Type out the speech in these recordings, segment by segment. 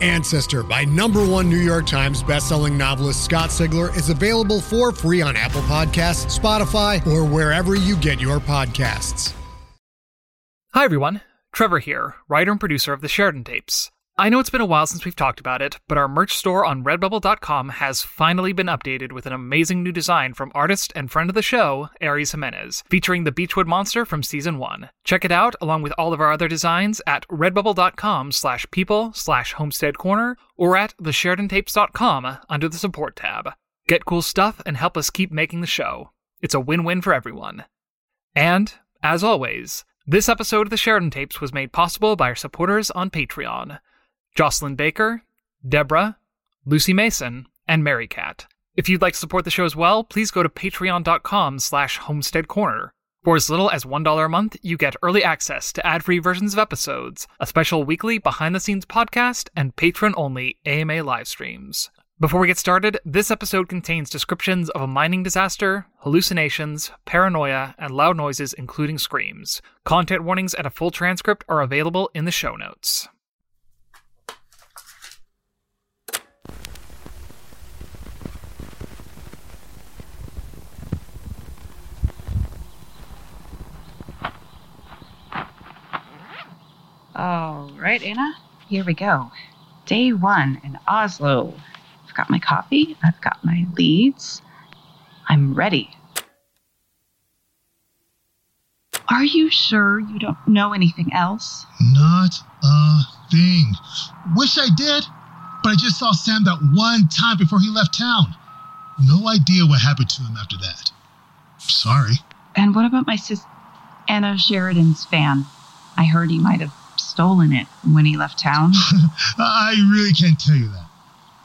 Ancestor by number one New York Times bestselling novelist Scott Sigler is available for free on Apple Podcasts, Spotify, or wherever you get your podcasts. Hi everyone, Trevor here, writer and producer of the Sheridan Tapes. I know it's been a while since we've talked about it, but our merch store on redbubble.com has finally been updated with an amazing new design from artist and friend of the show, Aries Jimenez, featuring the Beechwood Monster from season 1. Check it out along with all of our other designs at redbubble.com slash people slash homestead corner or at thesheridantapes.com under the support tab. Get cool stuff and help us keep making the show. It's a win-win for everyone. And, as always, this episode of the Sheridan Tapes was made possible by our supporters on Patreon. Jocelyn Baker, Deborah, Lucy Mason, and Mary Cat. If you'd like to support the show as well, please go to patreon.com slash homestead corner. For as little as $1 a month, you get early access to ad-free versions of episodes, a special weekly behind-the-scenes podcast, and patron-only AMA live streams. Before we get started, this episode contains descriptions of a mining disaster, hallucinations, paranoia, and loud noises including screams. Content warnings and a full transcript are available in the show notes. All right, Anna, here we go. Day one in Oslow. I've got my coffee, I've got my leads. I'm ready. Are you sure you don't know anything else? Not a thing. Wish I did, but I just saw Sam that one time before he left town. No idea what happened to him after that. Sorry. And what about my sis, Anna Sheridan's fan? I heard he might have stolen it when he left town. I really can't tell you that.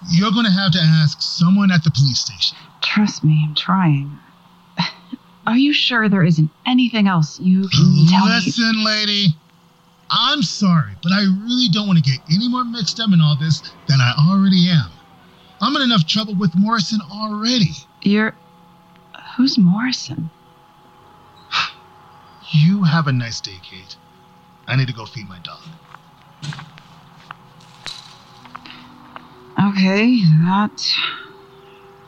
You're going to have to ask someone at the police station. Trust me, I'm trying. Are you sure there isn't anything else you can tell me? Listen, lady. I'm sorry, but I really don't want to get any more mixed up in all this than I already am. I'm in enough trouble with Morrison already. You're. Who's Morrison? You have a nice day, Kate. I need to go feed my dog. Okay, that.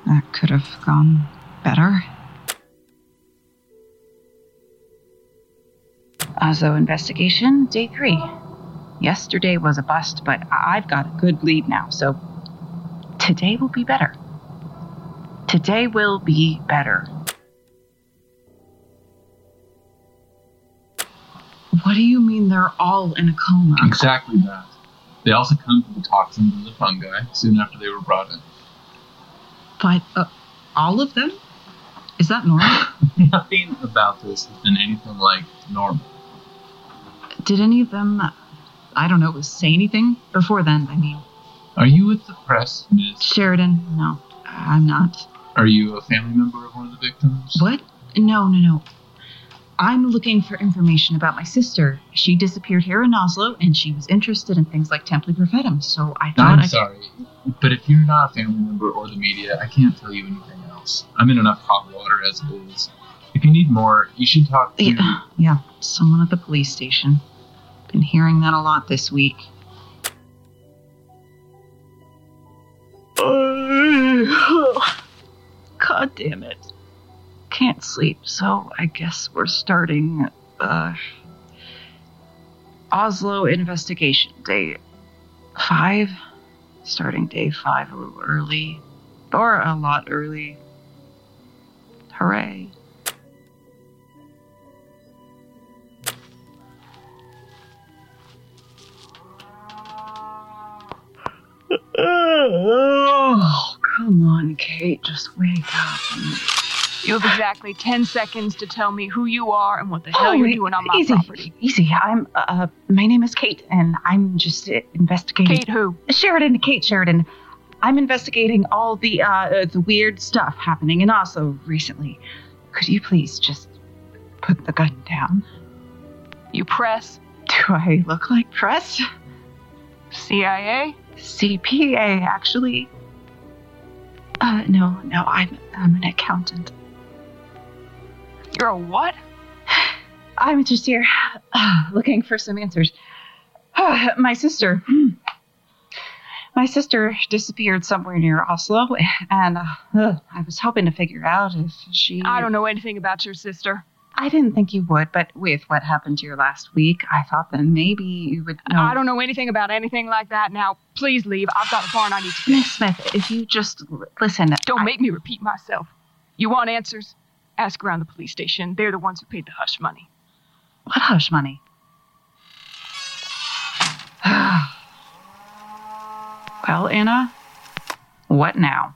That could have gone better. Oslow investigation, day three. Yesterday was a bust, but I've got a good lead now, so today will be better. Today will be better. What do you mean they're all in a coma? Exactly that. They also come from the toxins of the fungi soon after they were brought in. But uh, all of them? Is that normal? Nothing about this has been anything like normal. Did any of them, I don't know, say anything before then? I mean, Are you with the press, Miss? Sheridan? No, I'm not. Are you a family member of one of the victims? What? No, no, no. I'm looking for information about my sister. She disappeared here in Oslow, and she was interested in things like Templi Perfetum. So I thought I'm I sorry, but if you're not a family member or the media, I can't tell you anything else. I'm in enough hot water as it is. If you need more, you should talk to. Yeah, yeah, someone at the police station. Been hearing that a lot this week. God damn it. Can't sleep, so I guess we're starting uh Oslow investigation day five. Starting day five a little early. Or a lot early. Hooray. Oh, come on, Kate. Just wake up. You have exactly 10 seconds to tell me who you are and what the hell Oh, you're doing on my easy, property. Easy. I'm. Uh, my name is Kate, and I'm just investigating. Kate, who? Sheridan. Kate Sheridan. I'm investigating all the uh, uh, the weird stuff happening in Oslow recently. Could you please just put the gun down? You press? Do I look like press? CIA? CPA, actually. Uh, no, no, I'm I'm an accountant. You're a what? I'm just here uh, looking for some answers. My sister. My sister disappeared somewhere near Oslow, and uh, I was hoping to figure out if she. I don't know anything about your sister. I didn't think you would, but with what happened to you last week, I thought that maybe you would know. I don't know anything about anything like that. Now, please leave. I've got a barn I need to Miss Smith, if you just l- listen. Don't I- make me repeat myself. You want answers? Ask around the police station. They're the ones who paid the hush money. What hush money? well, Anna, what now?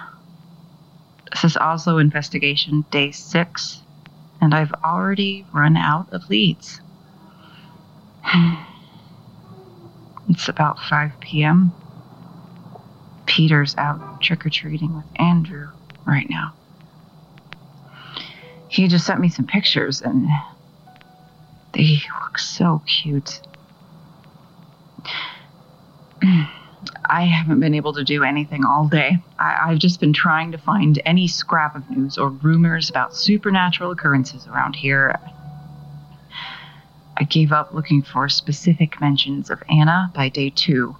This is Oslo investigation day six, and I've already run out of leads. It's about 5 p.m. Peter's out trick or treating with Andrew right now. He just sent me some pictures, and they look so cute. I haven't been able to do anything all day. I, I've just been trying to find any scrap of news or rumors about supernatural occurrences around here. I gave up looking for specific mentions of Anna by day two.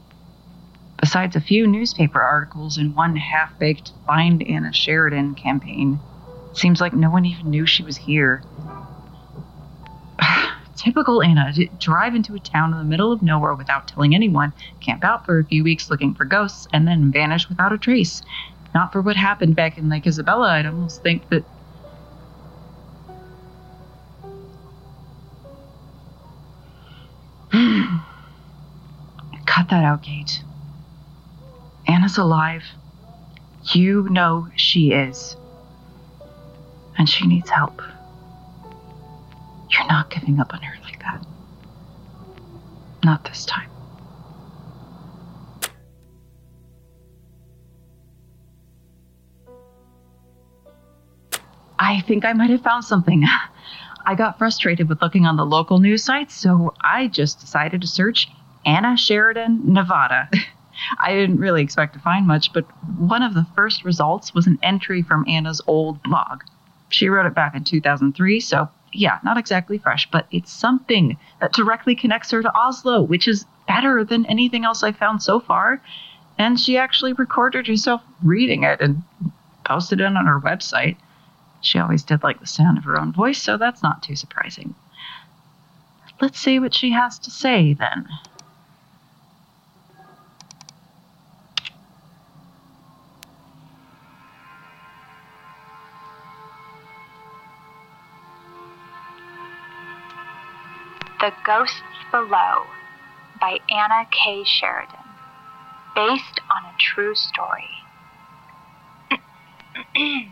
Besides a few newspaper articles and one half baked Find Anna Sheridan campaign, it seems like no one even knew she was here. Typical Anna to drive into a town in the middle of nowhere without telling anyone, camp out for a few weeks looking for ghosts, and then vanish without a trace. Not for what happened back in Lake Isabella, I'd almost think that. Cut that out, Kate. Anna's alive. You know she is. And she needs help. You're not giving up on her like that. Not this time. I think I might have found something. I got frustrated with looking on the local news sites, so I just decided to search Anna Sheridan, Nevada. I didn't really expect to find much, but one of the first results was an entry from Anna's old blog. She wrote it back in 2003, so yeah, not exactly fresh, but it's something that directly connects her to Oslow, which is better than anything else I've found so far. And she actually recorded herself reading it and posted it on her website. She always did like the sound of her own voice, so that's not too surprising. Let's see what she has to say then. The Ghosts Below by Anna K. Sheridan, based on a true story.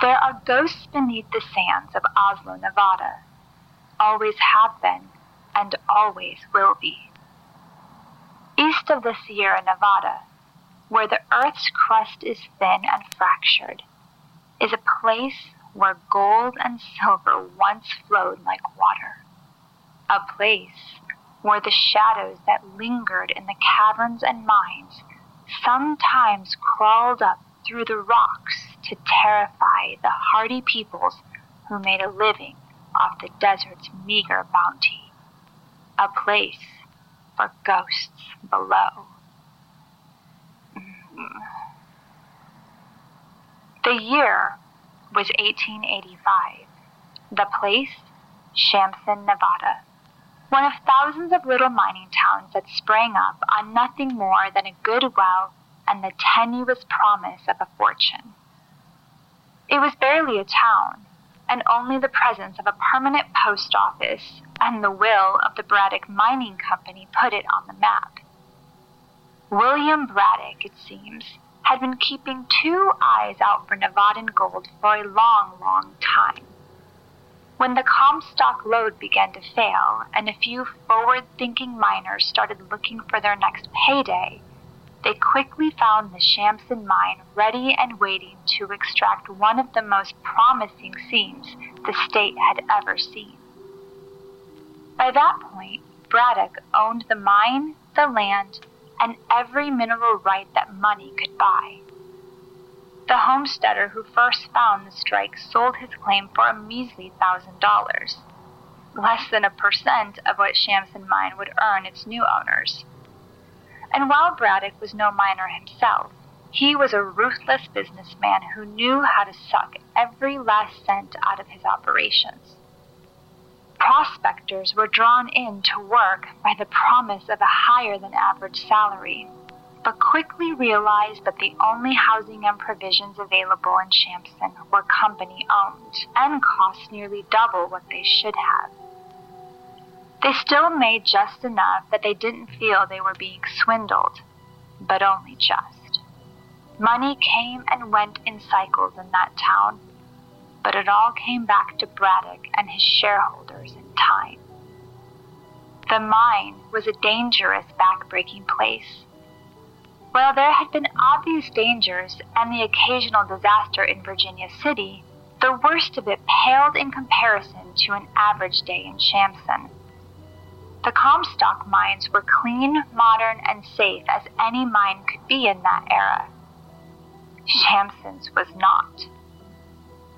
there are ghosts beneath the sands of Oslow, Nevada. Always have been, and always will be. East of the Sierra Nevada, where the Earth's crust is thin and fractured, is a place where gold and silver once flowed like water. A place where the shadows that lingered in the caverns and mines sometimes crawled up through the rocks to terrify the hardy peoples who made a living off the desert's meager bounty. A place for ghosts below. Mm. The year was 1885. The place, Shamsin, Nevada. One of thousands of little mining towns that sprang up on nothing more than a good well and the tenuous promise of a fortune. It was barely a town, and only the presence of a permanent post office and the will of the Braddock Mining Company put it on the map. William Braddock, it seems, had been keeping two eyes out for Nevadan gold for a long, long time. When the Comstock lode began to fail and a few forward thinking miners started looking for their next payday, they quickly found the Shamsin mine ready and waiting to extract one of the most promising seams the state had ever seen. By that point, Braddock owned the mine, the land, and every mineral right that money could buy. The homesteader who first found the strike sold his claim for a measly thousand dollars, less than a percent of what Shamsin Mine would earn its new owners. And while Braddock was no miner himself, he was a ruthless businessman who knew how to suck every last cent out of his operations. Prospectors were drawn in to work by the promise of a higher than average salary, but quickly realized that the only housing and provisions available in Shamsin were company owned and cost nearly double what they should have. They still made just enough that they didn't feel they were being swindled, but only just. Money came and went in cycles in that town, but it all came back to Braddock and his shareholders in time. The mine was a dangerous, backbreaking place. While there had been obvious dangers and the occasional disaster in Virginia City, the worst of it paled in comparison to an average day in Shamsin. The Comstock mines were clean, modern, and safe as any mine could be in that era. Shamsin's was not.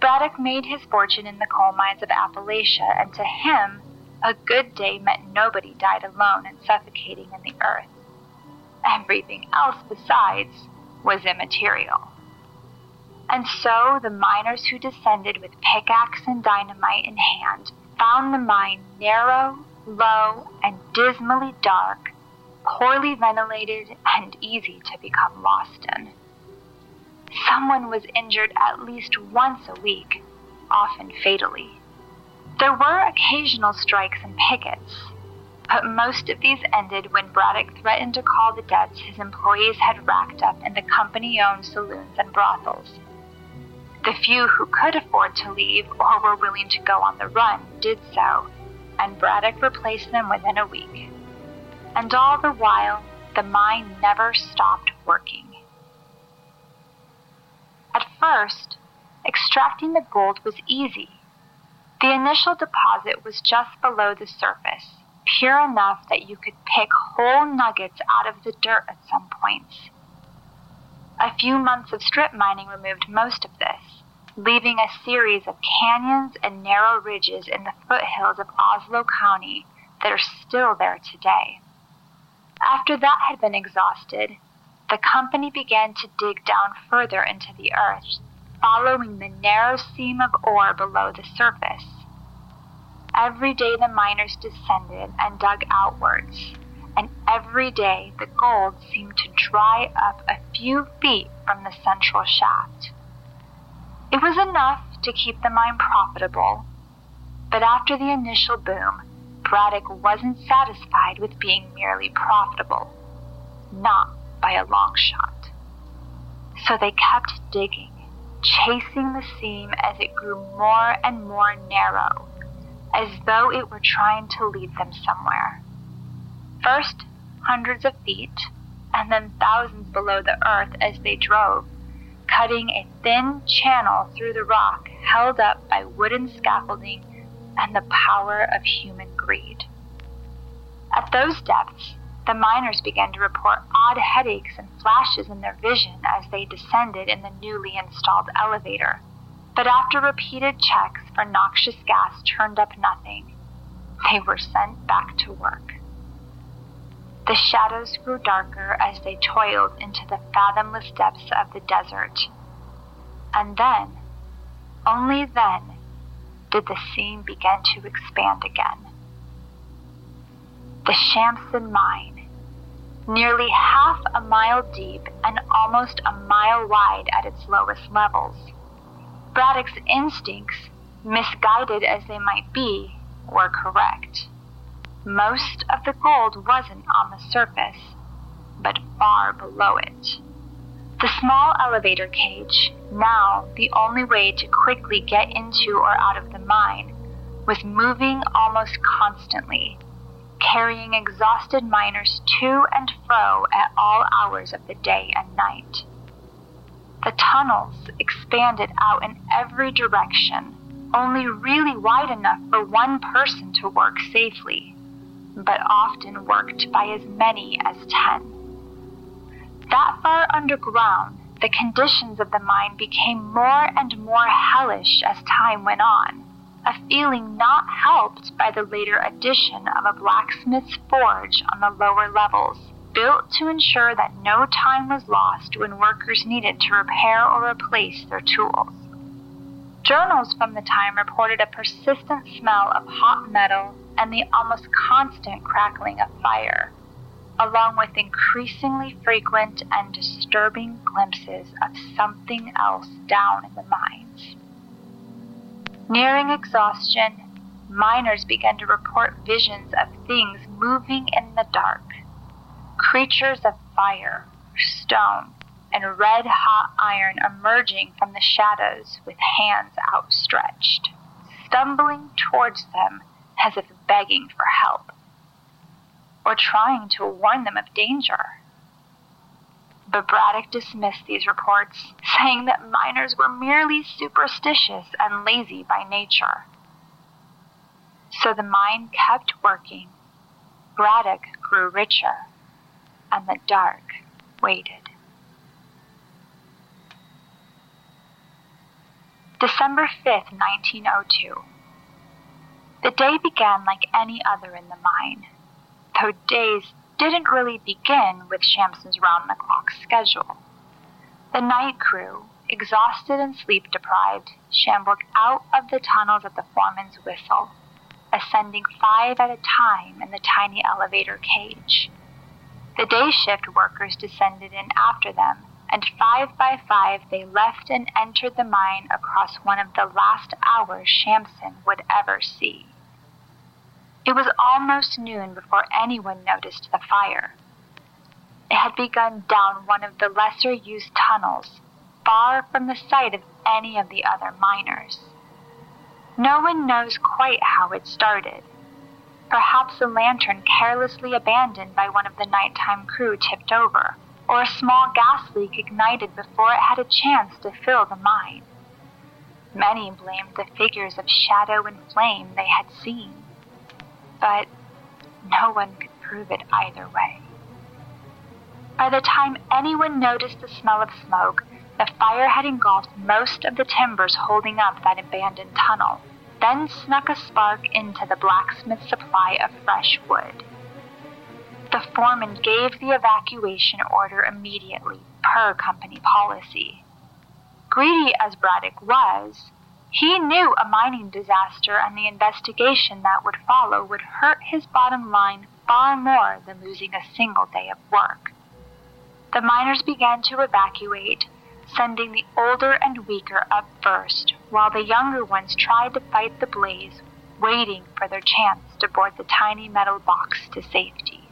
Braddock made his fortune in the coal mines of Appalachia, and to him, a good day meant nobody died alone and suffocating in the earth. Everything else besides was immaterial. And so the miners who descended with pickaxe and dynamite in hand found the mine narrow, low, and dismally dark, poorly ventilated, and easy to become lost in someone was injured at least once a week, often fatally. There were occasional strikes and pickets, but most of these ended when Braddock threatened to call the debts his employees had racked up in the company owned saloons and brothels. The few who could afford to leave or were willing to go on the run did so, and Braddock replaced them within a week. And all the while, the mine never stopped working. First, extracting the gold was easy. The initial deposit was just below the surface, pure enough that you could pick whole nuggets out of the dirt at some points. A few months of strip mining removed most of this, leaving a series of canyons and narrow ridges in the foothills of Oslow County that are still there today. After that had been exhausted, the company began to dig down further into the earth, following the narrow seam of ore below the surface. Every day the miners descended and dug outwards, and every day the gold seemed to dry up a few feet from the central shaft. It was enough to keep the mine profitable, but after the initial boom, Braddock wasn't satisfied with being merely profitable. Not by a long shot. So they kept digging, chasing the seam as it grew more and more narrow, as though it were trying to lead them somewhere. First, hundreds of feet, and then thousands below the earth as they drove, cutting a thin channel through the rock held up by wooden scaffolding and the power of human greed. At those depths, the miners began to report odd headaches and flashes in their vision as they descended in the newly installed elevator. But after repeated checks for noxious gas turned up nothing, they were sent back to work. The shadows grew darker as they toiled into the fathomless depths of the desert. And then, only then, did the seam begin to expand again. The Shamson mine, nearly half a mile deep and almost a mile wide at its lowest levels. Braddock's instincts, misguided as they might be, were correct. Most of the gold wasn't on the surface, but far below it. The small elevator cage, now the only way to quickly get into or out of the mine, was moving almost constantly, carrying exhausted miners to and fro at all hours of the day and night. The tunnels expanded out in every direction, only really wide enough for one person to work safely, but often worked by as many as ten. That far underground, the conditions of the mine became more and more hellish as time went on, a feeling not helped by the later addition of a blacksmith's forge on the lower levels, built to ensure that no time was lost when workers needed to repair or replace their tools. Journals from the time reported a persistent smell of hot metal and the almost constant crackling of fire along with increasingly frequent and disturbing glimpses of something else down in the mines. Nearing exhaustion, miners began to report visions of things moving in the dark creatures of fire, stone, and red hot iron emerging from the shadows with hands outstretched, stumbling towards them as if begging for help or trying to warn them of danger. But Braddock dismissed these reports, saying that miners were merely superstitious and lazy by nature. So the mine kept working. Braddock grew richer, and the dark waited. December 5th, 1902. The day began like any other in the mine though days didn't really begin with Shamson's round the clock schedule. The night crew, exhausted and sleep deprived, shambled out of the tunnels at the foreman's whistle, ascending five at a time in the tiny elevator cage. The day shift workers descended in after them, and five by five they left and entered the mine across one of the last hours Shamson would ever see. It was almost noon before anyone noticed the fire. It had begun down one of the lesser used tunnels, far from the sight of any of the other miners. No one knows quite how it started. Perhaps a lantern carelessly abandoned by one of the nighttime crew tipped over, or a small gas leak ignited before it had a chance to fill the mine. Many blamed the figures of shadow and flame they had seen but no one could prove it either way. By the time anyone noticed the smell of smoke, the fire had engulfed most of the timbers holding up that abandoned tunnel, then snuck a spark into the blacksmith's supply of fresh wood. The foreman gave the evacuation order immediately, per company policy. Greedy as Braddock was, He knew a mining disaster and the investigation that would follow would hurt his bottom line far more than losing a single day of work. The miners began to evacuate, sending the older and weaker up first, while the younger ones tried to fight the blaze, waiting for their chance to board the tiny metal box to safety.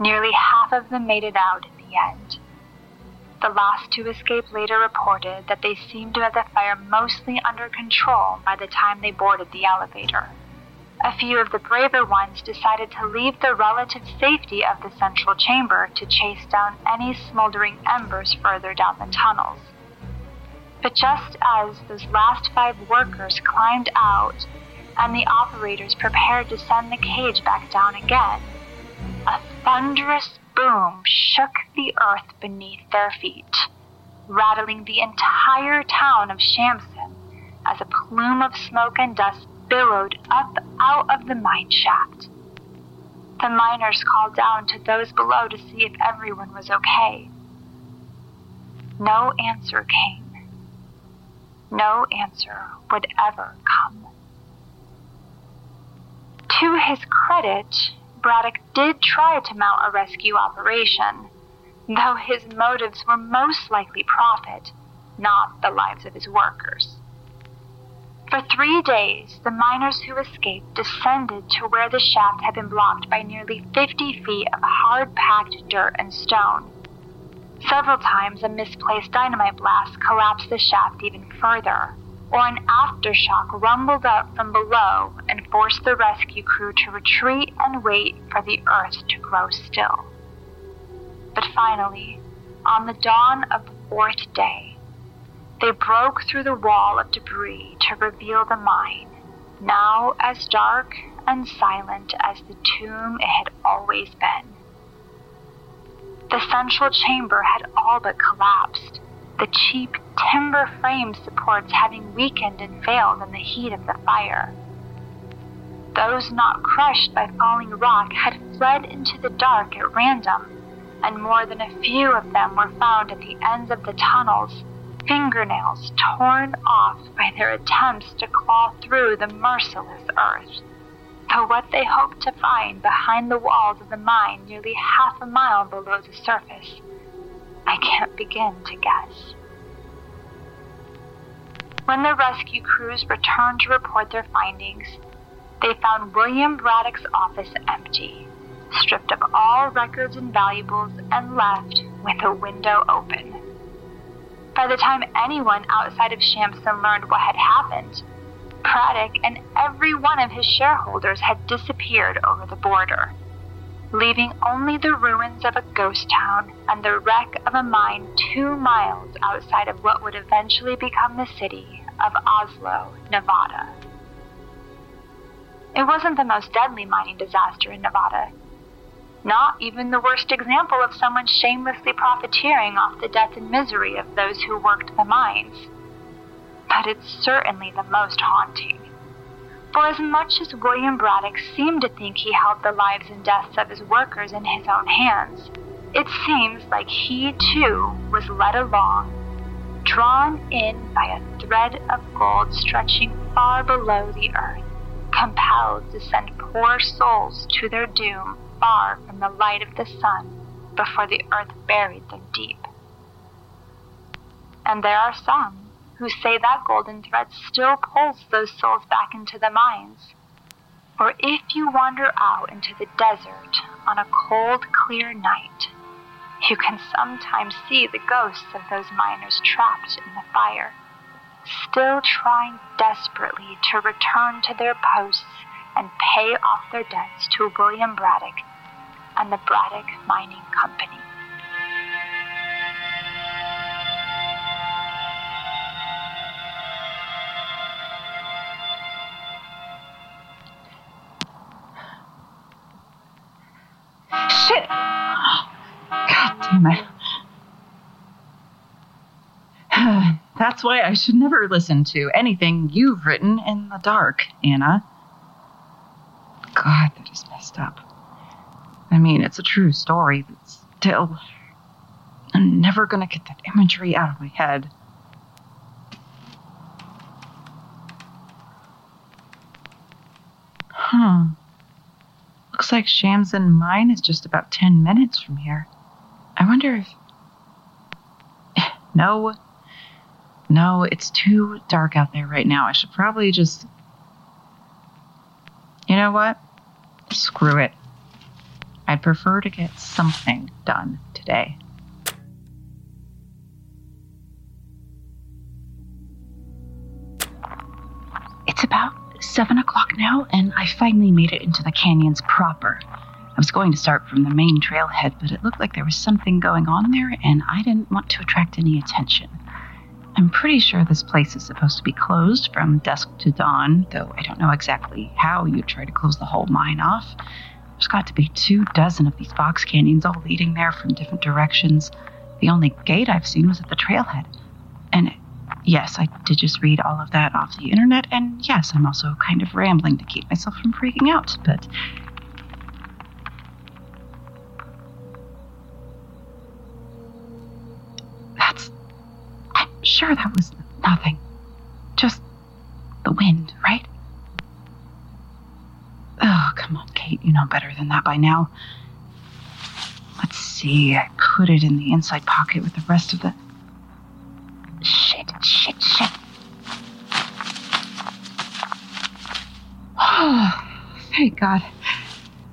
Nearly half of them made it out in the end. The last to escape later reported that they seemed to have the fire mostly under control by the time they boarded the elevator. A few of the braver ones decided to leave the relative safety of the central chamber to chase down any smoldering embers further down the tunnels. But just as those last five workers climbed out and the operators prepared to send the cage back down again, a thunderous boom shook the earth beneath their feet, rattling the entire town of Shamson as a plume of smoke and dust billowed up out of the mine shaft. The miners called down to those below to see if everyone was okay. No answer came. No answer would ever come. To his credit, Braddock did try to mount a rescue operation, though his motives were most likely profit, not the lives of his workers. For three days, the miners who escaped descended to where the shaft had been blocked by nearly 50 feet of hard packed dirt and stone. Several times, a misplaced dynamite blast collapsed the shaft even further, or an aftershock rumbled up from below and forced the rescue crew to retreat and wait for the earth to grow still. But finally, on the dawn of the fourth day, they broke through the wall of debris to reveal the mine, now as dark and silent as the tomb it had always been. The central chamber had all but collapsed, the cheap timber frame supports having weakened and failed in the heat of the fire. Those not crushed by falling rock had fled into the dark at random, and more than a few of them were found at the ends of the tunnels, fingernails torn off by their attempts to claw through the merciless earth. Though what they hoped to find behind the walls of the mine nearly half a mile below the surface, I can't begin to guess. When the rescue crews returned to report their findings, they found William Braddock's office empty, stripped of all records and valuables, and left with a window open. By the time anyone outside of Shamson learned what had happened, Braddock and every one of his shareholders had disappeared over the border, leaving only the ruins of a ghost town and the wreck of a mine two miles outside of what would eventually become the city of Oslow, Nevada. It wasn't the most deadly mining disaster in Nevada. Not even the worst example of someone shamelessly profiteering off the death and misery of those who worked the mines. But it's certainly the most haunting. For as much as William Braddock seemed to think he held the lives and deaths of his workers in his own hands, it seems like he too was led along, drawn in by a thread of gold stretching far below the earth, compelled to send poor souls to their doom far from the light of the sun before the earth buried them deep. And there are some who say that golden thread still pulls those souls back into the mines. Or if you wander out into the desert on a cold, clear night, you can sometimes see the ghosts of those miners trapped in the fire, still trying desperately to return to their posts and pay off their debts to William Braddock and the Braddock Mining Company. That's why I should never listen to anything you've written in the dark, Anna. God, that is messed up. I mean, it's a true story, but still, I'm never gonna get that imagery out of my head. Huh. Looks like Shams and mine is just about 10 minutes from here. I wonder if. No. No, it's too dark out there right now. I should probably just. You know what? Screw it. I'd prefer to get something done today. It's about seven o'clock now, and I finally made it into the canyons proper. I was going to start from the main trailhead, but it looked like there was something going on there, and I didn't want to attract any attention. I'm pretty sure this place is supposed to be closed from dusk to dawn, though I don't know exactly how you try to close the whole mine off. There's got to be two dozen of these box canyons all leading there from different directions. The only gate I've seen was at the trailhead. And yes, I did just read all of that off the internet, and yes, I'm also kind of rambling to keep myself from freaking out, but. Sure that was nothing. Just the wind, right? Oh, come on, Kate. You know better than that by now. Let's see. I put it in the inside pocket with the rest of the. Shit, shit, shit. Oh, thank God.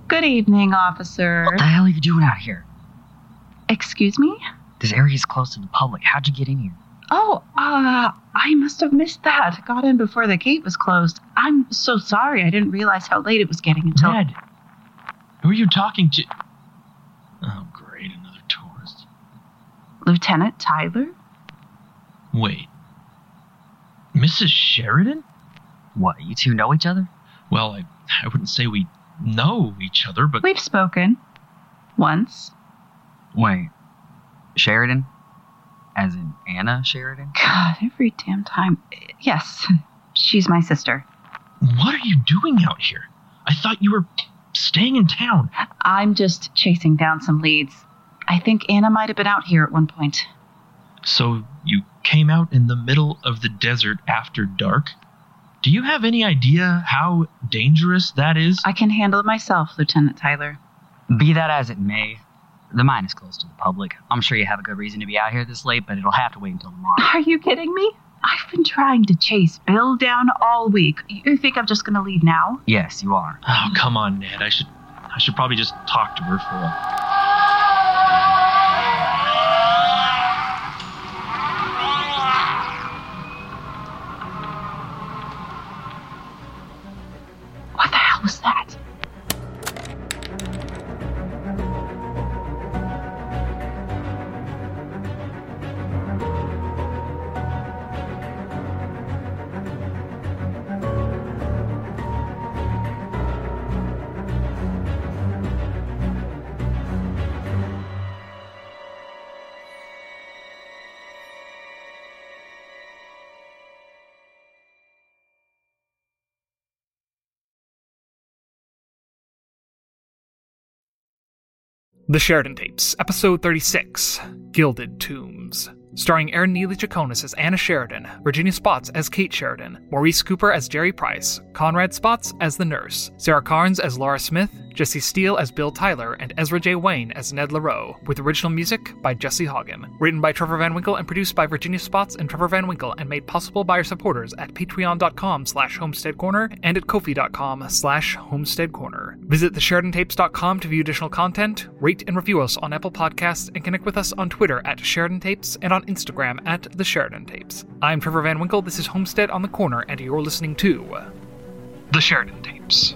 Good evening, officer. What the hell are you doing out here? Excuse me? This area is closed to the public. How'd you get in here? Oh, uh, I must have missed that. Got in before the gate was closed. I'm so sorry. I didn't realize how late it was getting until. Ned, who are you talking to? Oh, great, another tourist. Lieutenant Tyler? Wait. Mrs. Sheridan? What, you two know each other? Well, I, I wouldn't say we know each other, but. We've spoken. Once. Wait. Sheridan? As in Anna Sheridan? God, every damn time. Yes, she's my sister. What are you doing out here? I thought you were staying in town. I'm just chasing down some leads. I think Anna might have been out here at one point. So you came out in the middle of the desert after dark? Do you have any idea how dangerous that is? I can handle it myself, Lieutenant Tyler. Be that as it may, the mine is closed to the public. I'm sure you have a good reason to be out here this late, but it'll have to wait until tomorrow. Are you kidding me? I've been trying to chase Bill down all week. You think I'm just gonna leave now? Yes, you are. Oh, come on, Ned. I should I should probably just talk to her for a The Sheridan Tapes, Episode 36 Gilded Tombs. Starring Airen Neeley Chaconas as Anna Sheridan, Virginia Spotts as Kate Sheridan, Maurice Cooper as Jerry Price, Conrad Spotts as the nurse, Sarah Karnes as Lara Smith, Jesse Steele as Bill Tyler, and Ezra J. Wayne as Ned Leroux, with original music by Jesse Haugen. Written by Trevor Van Winkle and produced by Virginia Spotts and Trevor Van Winkle and made possible by our supporters at patreon.com slash homestead corner and at kofi.com slash homestead corner. Visit thesheridantapes.com to view additional content, rate and review us on Apple Podcasts, and connect with us on Twitter at Sheridan Tapes and on Instagram at The Sheridan Tapes. I'm Trevor Van Winkle, this is Homestead on the Corner, and you're listening to The Sheridan Tapes.